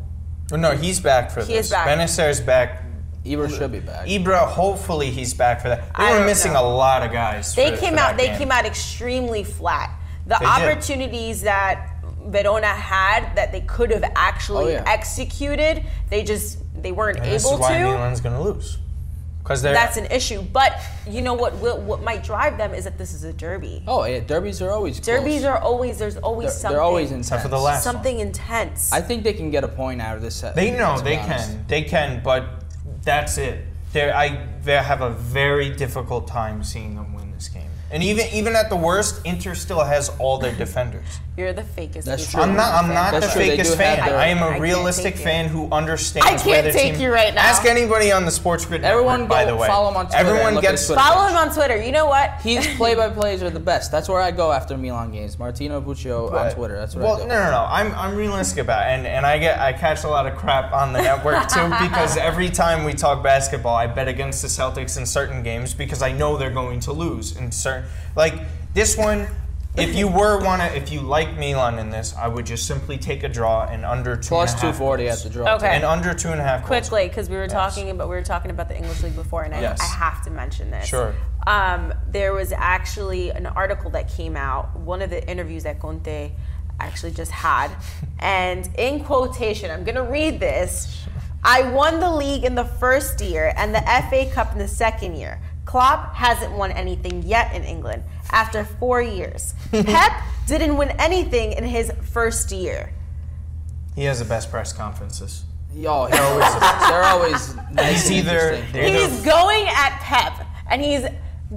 Oh, no, he's back for He this. is back. Bennacer's back. Ibra should be back. Ibra, hopefully he's back for that. They I were missing know. a lot of guys. they for- came for out. that They game. came out extremely flat. The They did. opportunities that Verona had that they could have actually Oh, yeah. executed, they just they weren't And this able is why to. Milan's going to lose. Because they're That's an issue. But you know what? Will, what might drive them is that this is a derby. Oh yeah, derbies are always close. Derbies are always there's always they're, something. they're always intense. Except for the last one. something intense. I think they can get a point out of this set. They know they honest. can. They can, but that's it. I have a very difficult time seeing them win this game. And even even at the worst, Inter still has all their defenders. You're the fakest. That's true. I'm not. I'm not That's the true, fakest fan. their- I am I a can't realistic fan who understands I can't their take team. you right now. Ask anybody on the SportsGrid Everyone network. By the way, follow him on Twitter everyone gets. his Twitter. Follow him on Twitter. You know what? His play-by-plays are the best. That's where I go after Milan games. Martino Buccio on Twitter. That's where well, I go. no, no, no. I'm, I'm realistic about it, and and I get I catch a lot of crap on the network too because every time we talk basketball, I bet against the Celtics in certain games because I know they're going to lose in certain like this one. If you were wanna, if you like Milan in this, I would just simply take a draw and under two Plus and a half 240 at the draw. Okay. and under two and a half goals. quickly because we were talking about we were talking about the English league before, and I, Yes. I have to mention this. Sure. Um, there was actually an article that came out, one of the interviews that Conte actually just had, and in quotation, I'm gonna read this. I won the league in the first year and the FA Cup in the second year. Klopp hasn't won anything yet in England after four years. Pep didn't win anything in his first year. He has the best press conferences. Yo, they're always, they're always nice He's either- they're- He's going at Pep and he's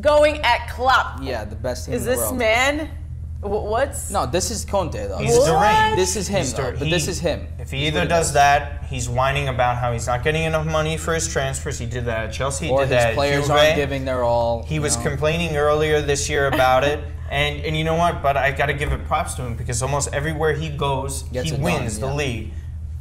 going at Klopp. yeah, the best team Is in the this world. man? Wh- What's No, this is Conte though. He's What? deranged. This is him, He's though, but this is him. If he He's either does does. that, he's whining about how he's not getting enough money for his transfers. He did that at Chelsea. He or did his that players Juve. aren't giving their all. He was know. complaining earlier this year about it. And, and you know what? But I got to give it props to him because almost everywhere he goes, Gets he wins done, the yeah. league.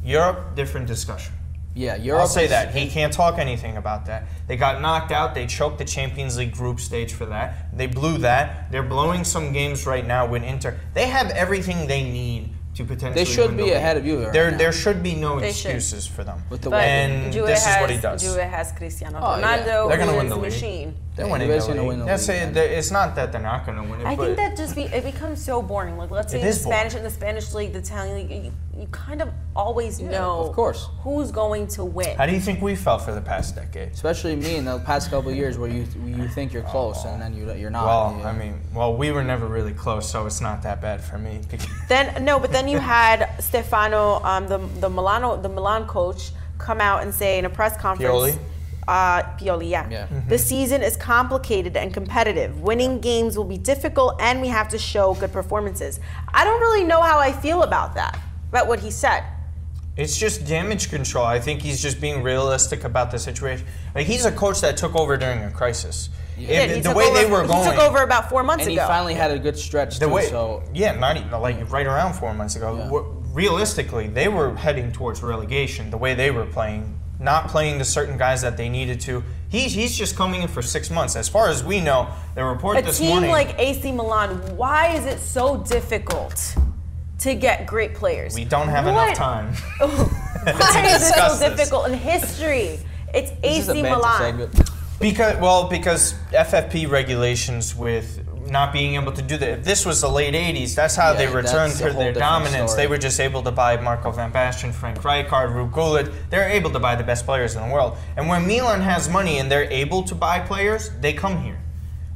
Europe, different discussion. Yeah, Europe. I'll say is- that. He can't talk anything about that. They got knocked out. They choked the Champions League group stage for that. They blew that. They're blowing some games right now with Inter. They have everything they need to potentially They should win be the ahead of you right There, now. there should be no They should. excuses for them. With the but way- And Juve this is has, what he does. Juve has Cristiano Oh, yeah. Ronaldo, They're gonna win the a league. machine. They're winning Anybody's the gonna league. win the That's league, it. It's not that they're not going to win it. I think that just be, it becomes so boring. Like let's say the is boring. Spanish in the Spanish league, the Italian league, you, you kind of always know of course. who's going to win. How do you think we felt for the past decade? Especially me in the past couple of years where you you think you're close and then you you're not. Well, Yeah. I mean, well, we were never really close, so it's not that bad for me. Then no, but then you had Stefano, um, the the Milano, the Milan coach, come out and say in a press conference. Pioli? Uh, Pioli, yeah. Yeah. The season is complicated and competitive. Winning games will be difficult, and we have to show good performances. I don't really know how I feel about that, about what he said. It's just damage control. I think he's just being realistic about the situation. Like he's a coach that took over during a crisis. If- Yeah, he the way over, they were going, he took over about four months and he finally had a good stretch the too. way, so yeah, not even like right around four months ago. Yeah. Realistically, they were heading towards relegation. The way they were playing, not playing the certain guys that they needed to. He's he's just coming in for six months. As far as we know, the report a this team morning. like AC Milan, why is it so difficult to get great players? we don't have What- enough time. Why is it so this. difficult in history? It's this is a AC Milan. segment. Because well, because FFP regulations with not being able to do that. If this was the late '80s, that's how Yeah, they returned to their dominance. story. They were just able to buy Marco van Basten, Frank Rijkaard, Ruud Gullit. They're able to buy the best players in the world. And when Milan has money and they're able to buy players, they come here.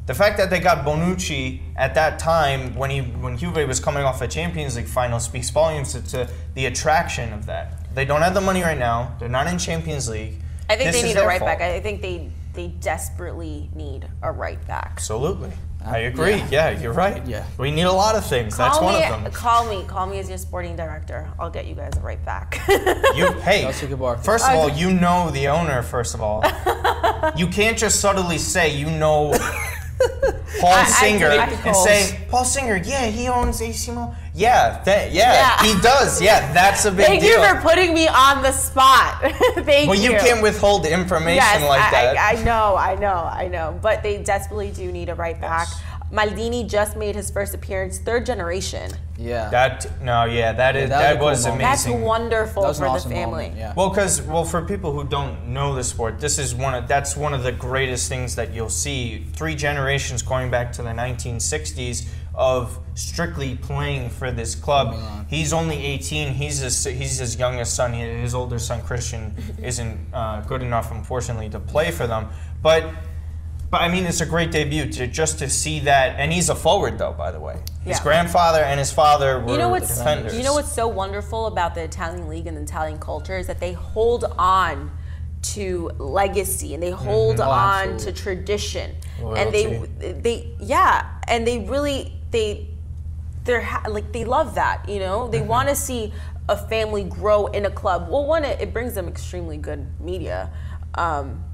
The fact that they got Bonucci at that time when he when Juve was coming off a Champions League final speaks volumes to, to the attraction of that. They don't have the money right now. They're not in Champions League. I think This they need a right fault. back. I think they they desperately need a right back. Absolutely. I agree. Yeah. you're right. Yeah. We need a lot of things. That's call one of them. Call me. Call me as your sporting director. I'll get you guys right back. You hey. Chelsea Cabarca. First of all, you know the owner. First of all, you can't just subtly say you know Paul I Singer do. I and calls. say Paul Singer. Yeah, he owns AC Milan. Yeah, that, yeah, Yeah. he does. Yeah, that's a big Thank deal. you for putting me on the spot. Thank well, you can't withhold information Yes, like I, that. I, I know, I know, I know. But they desperately do need a right back. Yes. Maldini just made his first appearance, third generation. Yeah. that no, yeah, that is that that, was was a cool moment. That's wonderful that was for an the family. moment. Yeah. Well, because well, for people who don't know the sport, this is one of that's one of the greatest things that you'll see. Three generations going back to the 1960s of strictly playing for this club. He's only 18. He's his he's his youngest son. His older son Christian isn't uh, good enough, unfortunately, to play for them. But but I mean, it's a great debut to just to see that. And he's a forward, though, by the way. His Yeah. grandfather and his father were You know what's defenders. you know what's so wonderful about the Italian league and the Italian culture is that they hold on to legacy and they hold Oh, on absolutely. to tradition and they they yeah and they really they they're ha- like they love that you know they want to see a family grow in a club well one it, it brings them extremely good media um,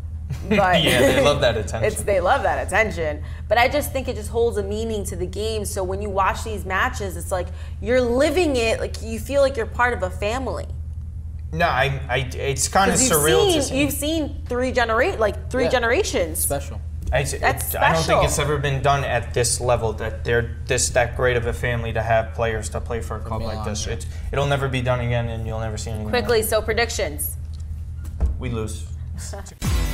but Yeah, they love that attention. it's they love that attention. But I just think it just holds a meaning to the game. So when you watch these matches, it's like you're living it. Like you feel like you're part of a family. No, I, I it's kind of surreal seen to see. you've seen three generate like three Yeah. generations. Special. I, That's I don't think it's ever been done at this level that they're this that great of a family to have players to play for a club like this. It's, it'll never be done again, and you'll never see anything. like Quickly, so predictions. we lose.